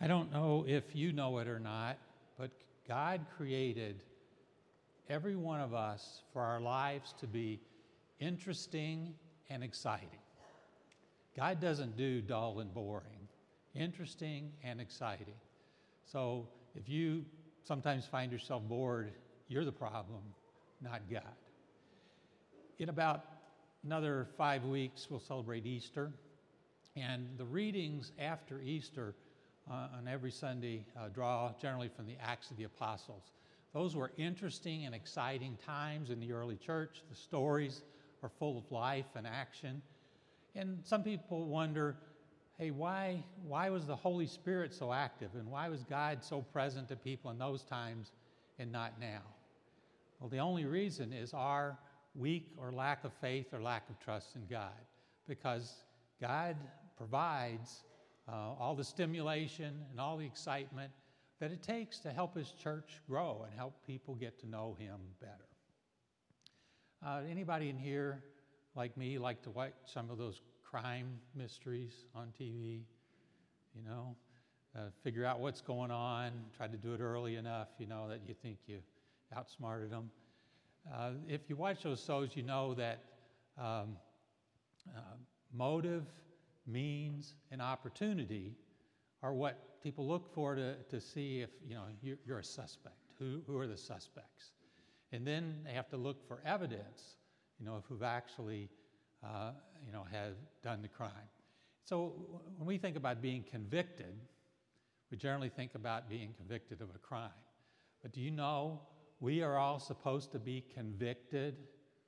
I don't know if you know it or not, but God created every one of us for our lives to be interesting and exciting. God doesn't do dull and boring, interesting and exciting. So if you sometimes find yourself bored, you're the problem, not God. In about another five weeks, we'll celebrate Easter. And the readings after Easter on every Sunday uh, draw generally from the Acts of the Apostles. Those were interesting and exciting times in the early church. The stories are full of life and action. And some people wonder hey, why, why was the Holy Spirit so active? And why was God so present to people in those times and not now? Well, the only reason is our weak or lack of faith or lack of trust in God. Because God provides uh, all the stimulation and all the excitement that it takes to help His church grow and help people get to know Him better. Uh, anybody in here, like me, like to watch some of those crime mysteries on TV? You know, uh, figure out what's going on, try to do it early enough, you know, that you think you outsmarted them. Uh, if you watch those shows, you know that um, uh, motive means, and opportunity are what people look for to, to see if you know you're, you're a suspect. Who, who are the suspects? And then they have to look for evidence, you know, of who've actually, uh, you know, have done the crime. So when we think about being convicted, we generally think about being convicted of a crime. But do you know we are all supposed to be convicted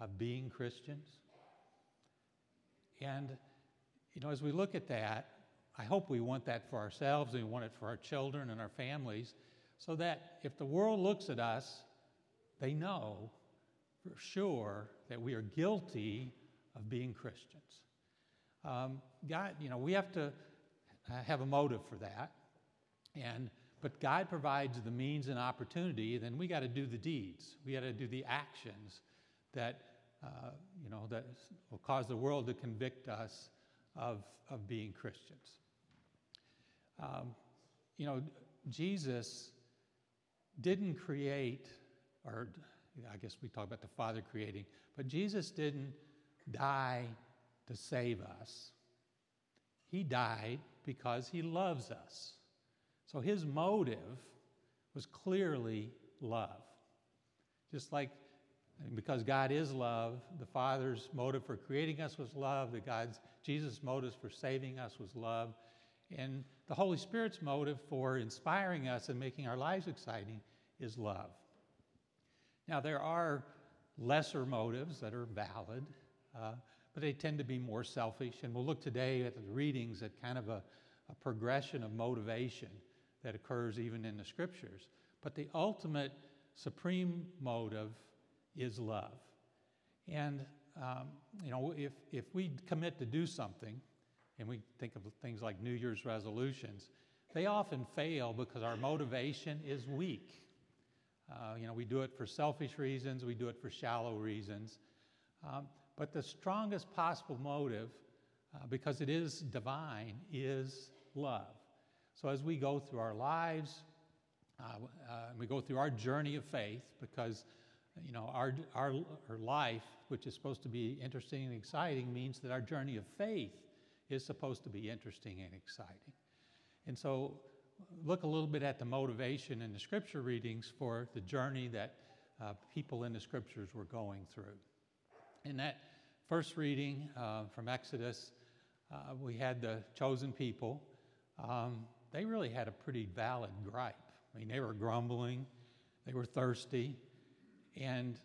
of being Christians? And you know, as we look at that, I hope we want that for ourselves we want it for our children and our families so that if the world looks at us, they know for sure that we are guilty of being Christians. Um, God, you know, we have to have a motive for that. And but God provides the means and opportunity, then we got to do the deeds. We got to do the actions that uh, you know that will cause the world to convict us of, of being Christians. Um, you know, Jesus didn't create, or I guess we talk about the Father creating, but Jesus didn't die to save us. He died because he loves us. So his motive was clearly love. Just like because God is love, the Father's motive for creating us was love, the God's Jesus' motive for saving us was love, and the Holy Spirit's motive for inspiring us and making our lives exciting is love. Now, there are lesser motives that are valid, uh, but they tend to be more selfish. And we'll look today at the readings at kind of a, a progression of motivation that occurs even in the scriptures. But the ultimate supreme motive is love. And, um, you know, if, if we commit to do something, and we think of things like New Year's resolutions, they often fail because our motivation is weak. Uh, you know, we do it for selfish reasons, we do it for shallow reasons. Um, but the strongest possible motive, uh, because it is divine, is love. So as we go through our lives, uh, uh we go through our journey of faith, because you know, our, our, our life, which is supposed to be interesting and exciting, means that our journey of faith is supposed to be interesting and exciting. And so, look a little bit at the motivation in the scripture readings for the journey that uh, people in the scriptures were going through. In that first reading uh, from Exodus, uh, we had the chosen people. Um, they really had a pretty valid gripe. I mean, they were grumbling, they were thirsty, and,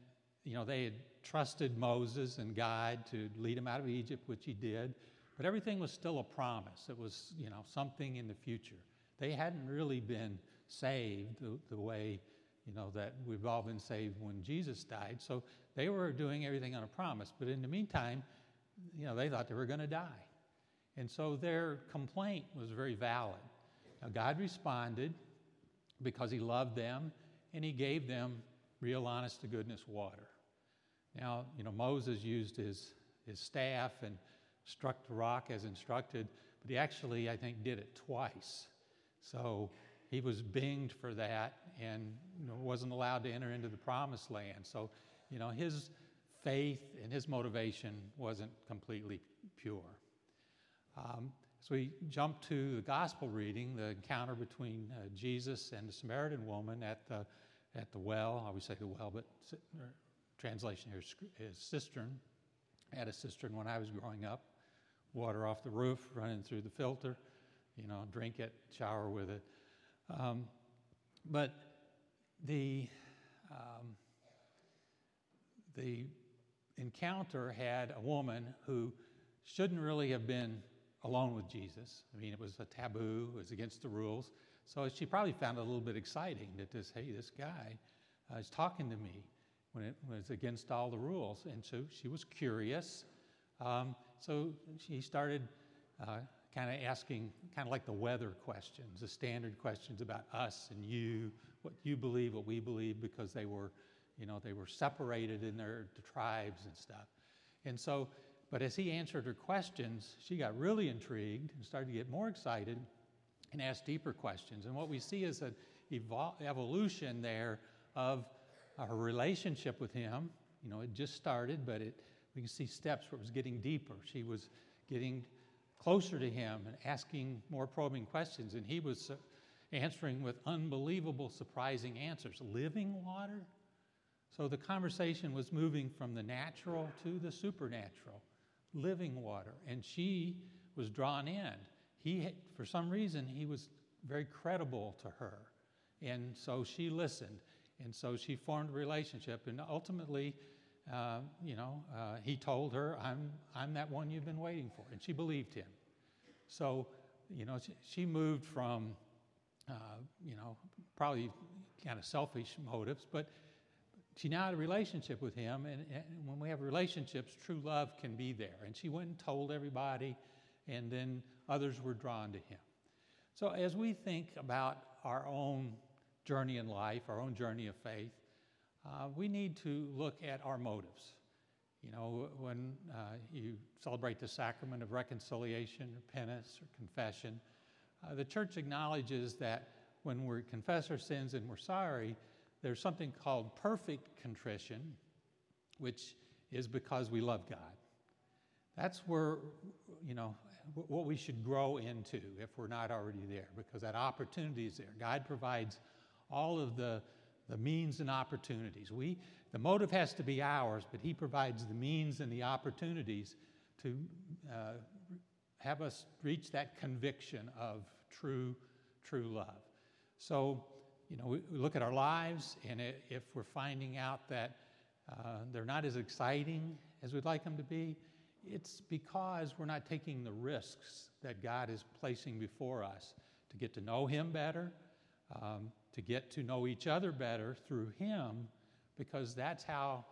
you know, they had trusted Moses and God to lead them out of Egypt, which he did. But everything was still a promise. It was, you know, something in the future. They hadn't really been saved the, the way, you know, that we've all been saved when Jesus died. So they were doing everything on a promise. But in the meantime, you know, they thought they were going to die. And so their complaint was very valid. Now, God responded because he loved them and he gave them real honest to goodness water. Now, you know, Moses used his, his staff and struck the rock as instructed, but he actually, I think, did it twice. So he was binged for that and you know, wasn't allowed to enter into the promised land. So, you know, his faith and his motivation wasn't completely pure. Um, so we jump to the gospel reading, the encounter between uh, Jesus and the Samaritan woman at the, at the well. I always say the well, but translation here is cistern. I had a cistern when I was growing up. Water off the roof, running through the filter. You know, drink it, shower with it. Um, but the um, the encounter had a woman who shouldn't really have been alone with Jesus. I mean, it was a taboo, it was against the rules. So she probably found it a little bit exciting that this, hey, this guy uh, is talking to me when it was against all the rules. And so she was curious. Um, so she started uh, kind of asking, kind of like the weather questions, the standard questions about us and you, what you believe, what we believe, because they were, you know, they were separated in their the tribes and stuff. And so, but as he answered her questions, she got really intrigued and started to get more excited and ask deeper questions. And what we see is an evol- evolution there of her relationship with him. You know, it just started, but it, we can see steps where it was getting deeper. She was getting closer to him and asking more probing questions, and he was answering with unbelievable, surprising answers. Living water? So the conversation was moving from the natural to the supernatural, living water. And she was drawn in. He, for some reason, he was very credible to her. And so she listened. And so she formed a relationship. And ultimately, uh, you know, uh, he told her, I'm, I'm that one you've been waiting for. And she believed him. So, you know, she, she moved from, uh, you know, probably kind of selfish motives, but she now had a relationship with him. And, and when we have relationships, true love can be there. And she went and told everybody, and then others were drawn to him. So, as we think about our own journey in life, our own journey of faith, uh, we need to look at our motives. You know, when uh, you celebrate the sacrament of reconciliation or penance or confession, uh, the church acknowledges that when we confess our sins and we're sorry, there's something called perfect contrition, which is because we love God. That's where, you know, what we should grow into if we're not already there, because that opportunity is there. God provides all of the the means and opportunities. We, the motive has to be ours, but He provides the means and the opportunities to uh, have us reach that conviction of true, true love. So, you know, we, we look at our lives, and if we're finding out that uh, they're not as exciting as we'd like them to be, it's because we're not taking the risks that God is placing before us to get to know Him better, um, to get to know each other better through Him, because that's how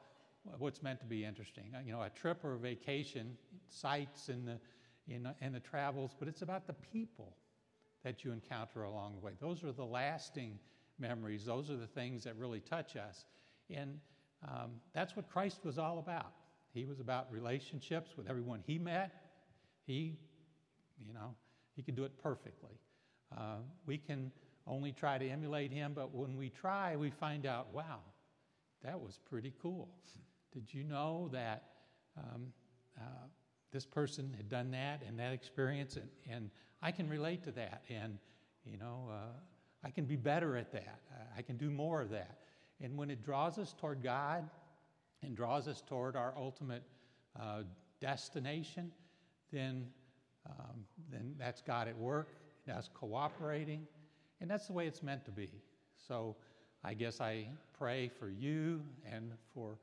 what's meant to be interesting. Uh, you know, a trip or a vacation, sights and the in, in the travels, but it's about the people that you encounter along the way. Those are the lasting memories. Those are the things that really touch us, and um, that's what Christ was all about. He was about relationships with everyone he met. He, you know, he could do it perfectly. Uh, we can only try to emulate him, but when we try, we find out, wow, that was pretty cool. Did you know that um, uh, this person had done that and that experience, and, and I can relate to that, and you know, uh, I can be better at that. I can do more of that. And when it draws us toward God and draws us toward our ultimate uh, destination, then um, then that's God at work. That's cooperating. And that's the way it's meant to be. So I guess I pray for you and for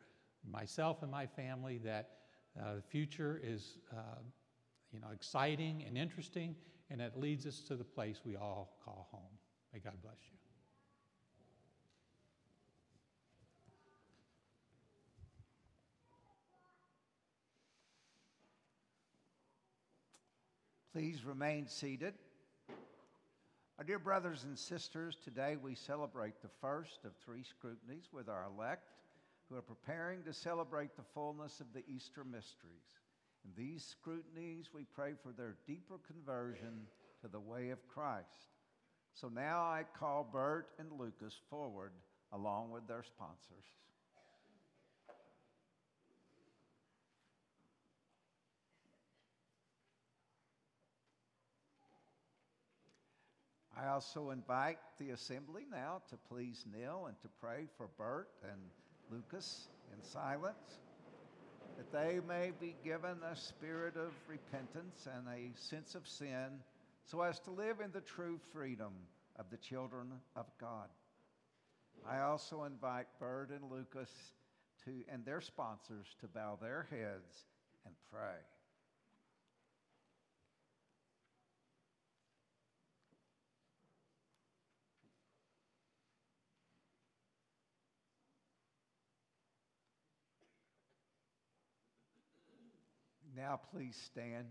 myself and my family that uh, the future is, uh, you know, exciting and interesting, and it leads us to the place we all call home. May God bless you. Please remain seated. Our dear brothers and sisters, today we celebrate the first of three scrutinies with our elect who are preparing to celebrate the fullness of the Easter mysteries. In these scrutinies, we pray for their deeper conversion to the way of Christ. So now I call Bert and Lucas forward along with their sponsors. I also invite the assembly now to please kneel and to pray for Bert and Lucas in silence, that they may be given a spirit of repentance and a sense of sin so as to live in the true freedom of the children of God. I also invite Bert and Lucas to, and their sponsors to bow their heads and pray. Now, please stand.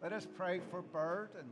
Let us pray for Bert and